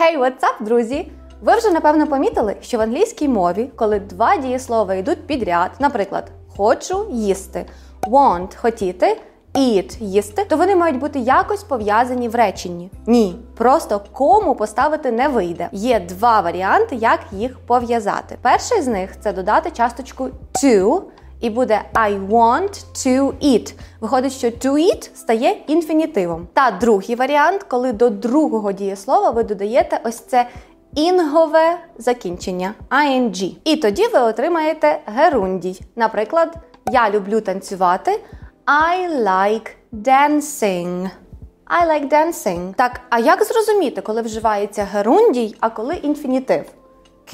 Hey, what's up, друзі! Ви вже напевно помітили, що в англійській мові, коли два дієслова йдуть підряд, наприклад, хочу їсти, want хотіти, eat їсти, то вони мають бути якось пов'язані в реченні. Ні, просто кому поставити не вийде. Є два варіанти, як їх пов'язати. Перший з них це додати часточку to, і буде I want to eat. Виходить, що to eat стає інфінітивом. Та другий варіант, коли до другого дієслова ви додаєте ось це інгове закінчення ing. І тоді ви отримаєте герундій. Наприклад, я люблю танцювати. I like dancing. I like dancing. Так, а як зрозуміти, коли вживається герундій, а коли інфінітив?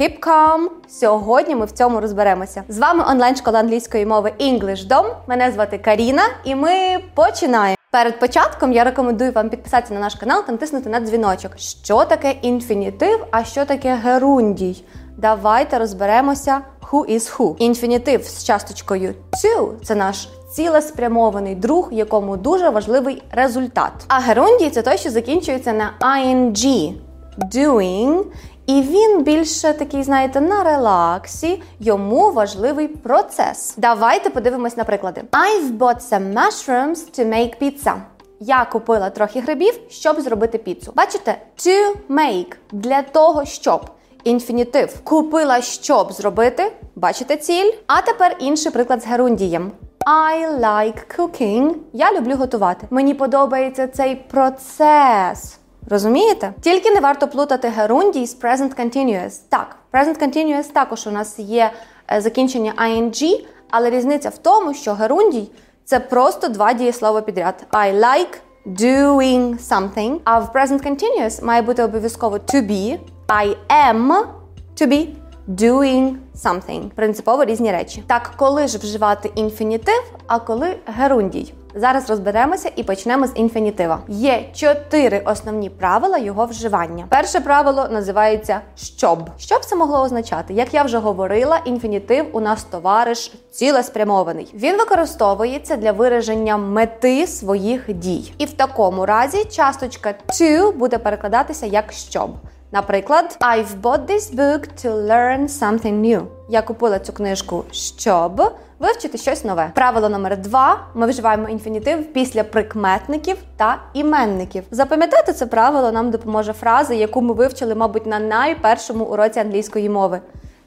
Keep calm. Сьогодні ми в цьому розберемося. З вами онлайн-школа англійської мови English Dom. Мене звати Каріна, і ми починаємо. Перед початком я рекомендую вам підписатися на наш канал та натиснути на дзвіночок. Що таке інфінітив, а що таке герундій? Давайте розберемося, who is who. Інфінітив з часточкою to – це наш цілеспрямований друг, якому дуже важливий результат. А герундій це той, що закінчується на ing doing. І він більше такий, знаєте, на релаксі, йому важливий процес. Давайте подивимось на приклади. I've bought some mushrooms to make pizza. Я купила трохи грибів, щоб зробити піцу. Бачите, to make для того, щоб. Інфінітив купила, щоб зробити. Бачите ціль? А тепер інший приклад з герундієм. I like cooking. Я люблю готувати. Мені подобається цей процес. Розумієте? Тільки не варто плутати герундій з present continuous. Так, present continuous також у нас є е, закінчення ing, але різниця в тому, що герундій це просто два дієслова підряд. I like doing something. А в present continuous має бути обов'язково to be. I am to be doing something. Принципово різні речі. Так, коли ж вживати інфінітив, а коли герундій? Зараз розберемося і почнемо з інфінітива. Є чотири основні правила його вживання. Перше правило називається щоб. Що це могло означати? Як я вже говорила, інфінітив у нас товариш цілеспрямований. Він використовується для вираження мети своїх дій. І в такому разі часточка to буде перекладатися як щоб. Наприклад, I've bought this book to learn something new. Я купила цю книжку, щоб вивчити щось нове. Правило номер два: ми вживаємо інфінітив після прикметників та іменників. Запам'ятати це правило нам допоможе фраза, яку ми вивчили, мабуть, на найпершому уроці англійської мови.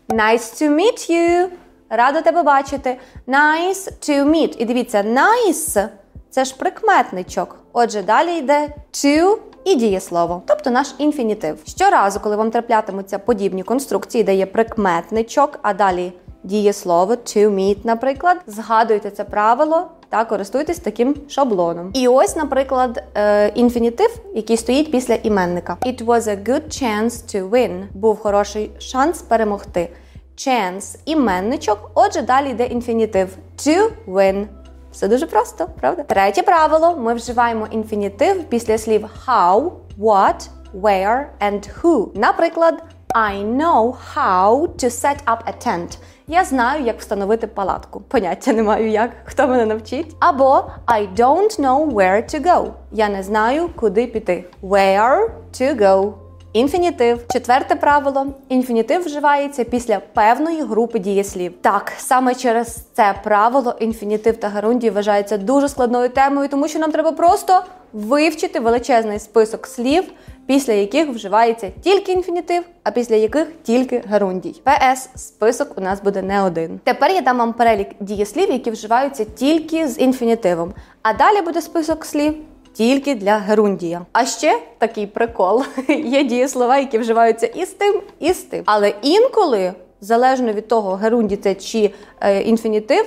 Nice to meet you. Рада тебе бачити. Nice to meet. І дивіться, nice – це ж прикметничок. Отже, далі йде to і дієслово, тобто наш інфінітив. Щоразу, коли вам траплятимуться подібні конструкції, де є прикметничок, а далі дієслово to meet, наприклад, згадуйте це правило. Та користуйтесь таким шаблоном. І ось, наприклад, е, інфінітив, який стоїть після іменника. It was a good chance to win. Був хороший шанс перемогти. Chance – іменничок. Отже, далі йде інфінітив to win. Все дуже просто, правда? Третє правило: ми вживаємо інфінітив після слів how, what, where and who. Наприклад, I know how to set up a tent. Я знаю, як встановити палатку. Поняття не маю як. Хто мене навчить? Або I don't know where to go. Я не знаю, куди піти. Where to go. Інфінітив. Четверте правило. Інфінітив вживається після певної групи дієслів. Так, саме через це правило інфінітив та герундій вважаються дуже складною темою, тому що нам треба просто вивчити величезний список слів, після яких вживається тільки інфінітив, а після яких тільки герундій. ПС список у нас буде не один. Тепер я дам вам перелік дієслів, які вживаються тільки з інфінітивом. А далі буде список слів тільки для герундія. А ще такий прикол: є дієслова, які вживаються і з тим, і з тим. Але інколи, залежно від того, герундій це чи е, інфінітив.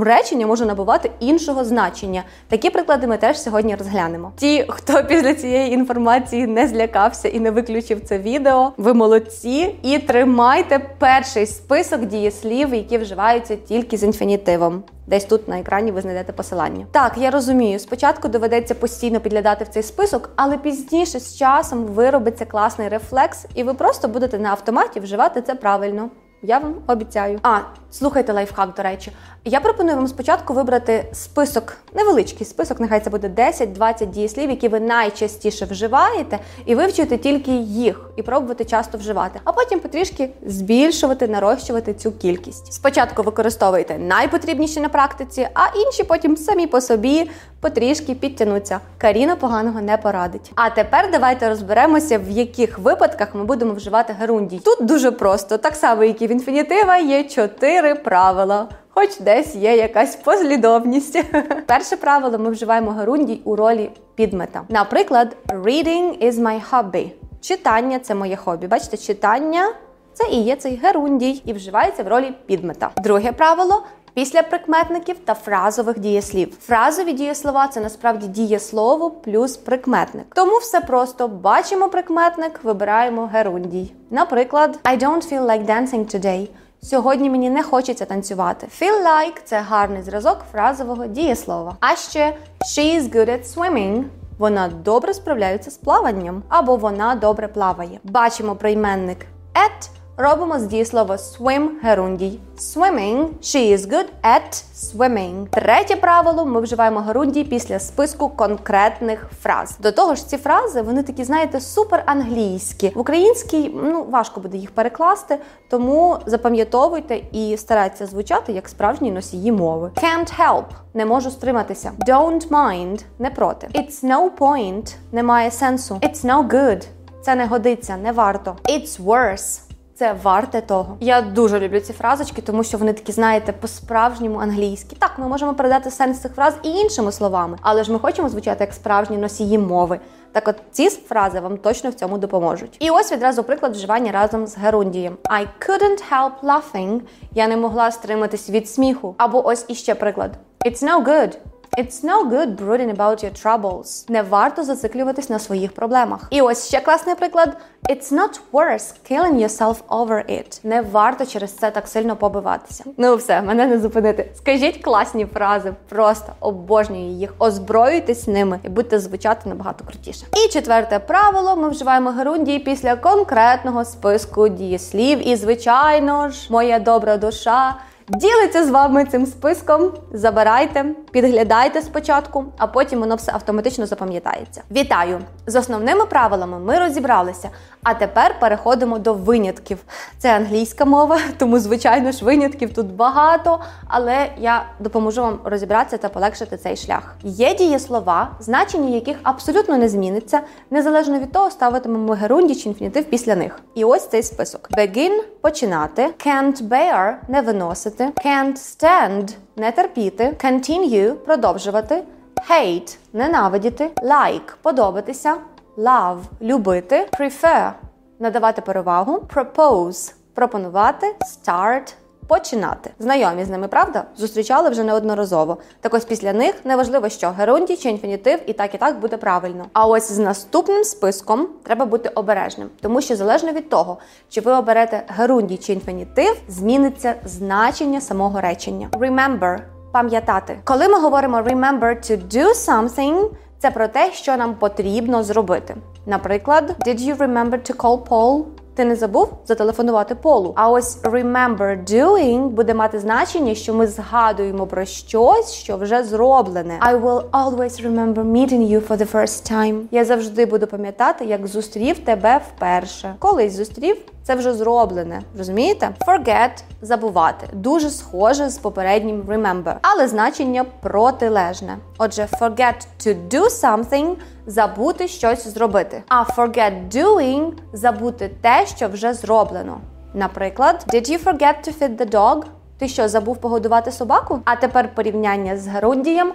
Речення може набувати іншого значення. Такі приклади ми теж сьогодні розглянемо. Ті, хто після цієї інформації не злякався і не виключив це відео, ви молодці і тримайте перший список дієслів, які вживаються тільки з інфінітивом. Десь тут на екрані ви знайдете посилання. Так, я розумію, спочатку доведеться постійно підглядати в цей список, але пізніше з часом виробиться класний рефлекс, і ви просто будете на автоматі вживати це правильно. Я вам обіцяю. А Слухайте лайфхак, до речі. Я пропоную вам спочатку вибрати список, невеличкий список, нехай це буде 10-20 дієслів, які ви найчастіше вживаєте, і вивчити тільки їх, і пробувати часто вживати. А потім потрішки збільшувати, нарощувати цю кількість. Спочатку використовуйте найпотрібніші на практиці, а інші потім самі по собі потрішки підтягнуться. Каріна поганого не порадить. А тепер давайте розберемося, в яких випадках ми будемо вживати герундій. Тут дуже просто, так само, як і в інфінітива, є чотири правила. Хоч десь є якась послідовність. Перше правило ми вживаємо герундій у ролі підмета. Наприклад, reading is my hobby. Читання це моє хобі. Бачите, читання це і є цей герундій, і вживається в ролі підмета. Друге правило. Після прикметників та фразових дієслів. Фразові дієслова це насправді дієслово плюс прикметник. Тому все просто бачимо прикметник, вибираємо герундій. Наприклад, I don't feel like dancing today. Сьогодні мені не хочеться танцювати. Feel like – це гарний зразок фразового дієслова. А ще she is good at swimming. Вона добре справляється з плаванням, або вона добре плаває. Бачимо прийменник at – Робимо з дієслова swim герундій. Swimming. She is good at swimming. Третє правило ми вживаємо герундій після списку конкретних фраз. До того ж, ці фрази вони такі, знаєте, супер англійські. В українській ну важко буде їх перекласти, тому запам'ятовуйте і старайтеся звучати як справжні носії мови. Can't help не можу стриматися. Don't mind не проти. It's no point немає сенсу. It's no good. Це не годиться, не варто. It's worse це варте того. Я дуже люблю ці фразочки, тому що вони такі, знаєте, по-справжньому англійські. Так, ми можемо передати сенс цих фраз і іншими словами, але ж ми хочемо звучати як справжні носії мови. Так от ці фрази вам точно в цьому допоможуть. І ось відразу приклад вживання разом з герундієм. I couldn't help laughing. Я не могла стриматись від сміху. Або ось іще приклад. It's no good. It's no good brooding about your troubles. Не варто зациклюватись на своїх проблемах. І ось ще класний приклад. It's not worth killing yourself over it. Не варто через це так сильно побиватися. Ну все, мене не зупинити. Скажіть класні фрази, просто обожнюю їх, озброюйтесь ними і будьте звучати набагато крутіше. І четверте правило: ми вживаємо герундії після конкретного списку дієслів. І, звичайно ж, моя добра душа ділиться з вами цим списком. Забирайте, підглядайте спочатку, а потім воно все автоматично запам'ятається. Вітаю! З основними правилами ми розібралися. А тепер переходимо до винятків. Це англійська мова, тому, звичайно ж, винятків тут багато, але я допоможу вам розібратися та полегшити цей шлях. Є дієслова, значення яких абсолютно не зміниться, незалежно від того, ставитимемо герунді чи інфінітив після них. І ось цей список: Begin – починати, can't bear – не виносити, can't stand – не терпіти, continue – продовжувати, hate – ненавидіти, like – подобатися love любити, prefer надавати перевагу, propose пропонувати, start починати. Знайомі з ними, правда? Зустрічали вже неодноразово. Так ось після них неважливо, що герундій чи інфінітив, і так і так буде правильно. А ось з наступним списком треба бути обережним, тому що залежно від того, чи ви оберете герундій чи інфінітив, зміниться значення самого речення. Remember пам'ятати. Коли ми говоримо remember to do something, це про те, що нам потрібно зробити. Наприклад, did you remember to call Paul? Ти не забув зателефонувати полу. А ось remember doing буде мати значення, що ми згадуємо про щось, що вже зроблене. I will always remember meeting you for the first time. Я завжди буду пам'ятати, як зустрів тебе вперше. Колись зустрів. Це вже зроблене, розумієте? Forget забувати. Дуже схоже з попереднім remember, але значення протилежне. Отже, forget to do something забути щось зробити. А forget doing забути те, що вже зроблено. Наприклад, did you forget to feed the dog? Ти що забув погодувати собаку? А тепер порівняння з герундієм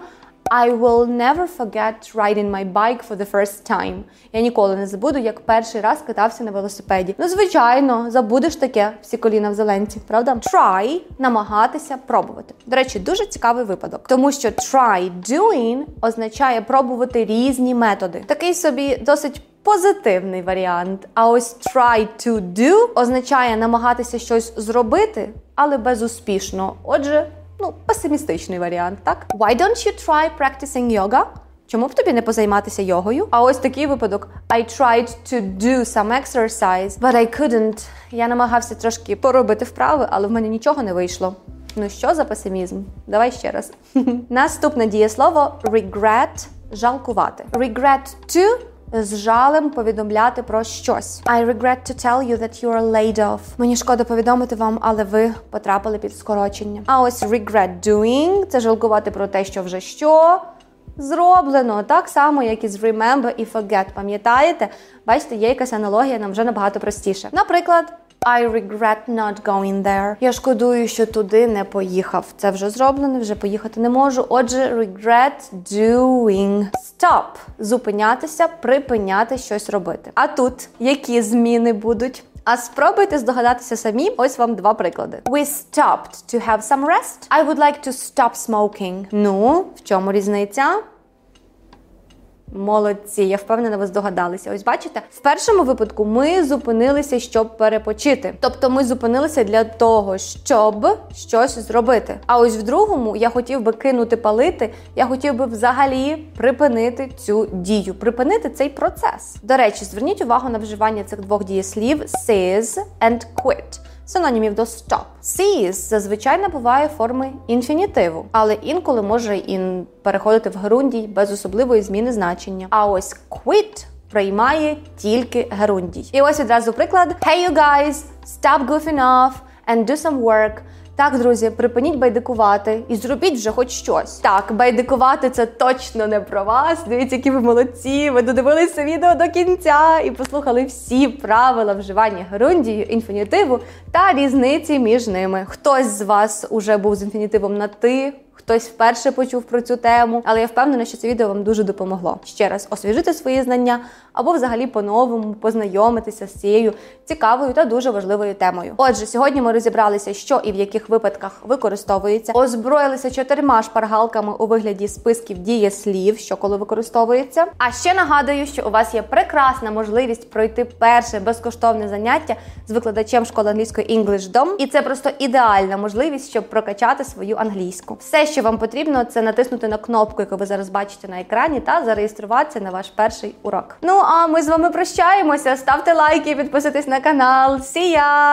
I will never forget riding my bike for the first time. Я ніколи не забуду, як перший раз катався на велосипеді. Ну, звичайно, забудеш таке всі коліна в зеленці, правда? Try – намагатися пробувати. До речі, дуже цікавий випадок, тому що try doing означає пробувати різні методи. Такий собі досить. Позитивний варіант. А ось try to do означає намагатися щось зробити, але безуспішно. Отже, ну, песимістичний варіант, так? Why don't you try practicing yoga? Чому б тобі не позайматися йогою? А ось такий випадок: I tried to do some exercise, but I couldn't. Я намагався трошки поробити вправи, але в мене нічого не вийшло. Ну що за песимізм? Давай ще раз. Наступне дієслово regret жалкувати. Regret to з жалем повідомляти про щось. I regret to tell you that you are laid off. Мені шкода повідомити вам, але ви потрапили під скорочення. А ось regret doing це жалкувати про те, що вже що. Зроблено так само, як і з remember і forget. Пам'ятаєте? Бачите, є якась аналогія, нам вже набагато простіше. Наприклад, I regret not going there. Я шкодую, що туди не поїхав. Це вже зроблено, вже поїхати не можу. Отже, regret doing. Stop. Зупинятися, припиняти щось робити. А тут які зміни будуть? А спробуйте здогадатися самі. Ось вам два приклади. We stopped to have some rest. I would like to stop smoking. Ну, в чому різниця? Молодці, я впевнена, ви здогадалися. Ось бачите, в першому випадку ми зупинилися, щоб перепочити. Тобто ми зупинилися для того, щоб щось зробити. А ось в другому я хотів би кинути палити, я хотів би взагалі припинити цю дію, припинити цей процес. До речі, зверніть увагу на вживання цих двох дієслів seize and quit. Синонімів до stop. Seize зазвичай набуває форми інфінітиву, але інколи може і переходити в герундій без особливої зміни значення. А ось quit приймає тільки герундій. І ось відразу приклад: Hey you guys, stop goofing off and do some work. Так, друзі, припиніть байдикувати і зробіть вже хоч щось. Так, байдикувати це точно не про вас. Дивіться, які ви молодці. Ви додивилися відео до кінця і послухали всі правила вживання герундію, інфінітиву та різниці між ними. Хтось з вас уже був з інфінітивом на ти. Хтось вперше почув про цю тему, але я впевнена, що це відео вам дуже допомогло. Ще раз освіжити свої знання або взагалі по-новому познайомитися з цією цікавою та дуже важливою темою. Отже, сьогодні ми розібралися, що і в яких випадках використовується, озброїлися чотирма шпаргалками у вигляді списків дієслів, що коли використовується. А ще нагадую, що у вас є прекрасна можливість пройти перше безкоштовне заняття з викладачем школи англійської EnglishDom. І це просто ідеальна можливість, щоб прокачати свою англійську. Все, що вам потрібно, це натиснути на кнопку, яку ви зараз бачите на екрані, та зареєструватися на ваш перший урок. Ну а ми з вами прощаємося. Ставте лайки, підписуйтесь на канал. Ya!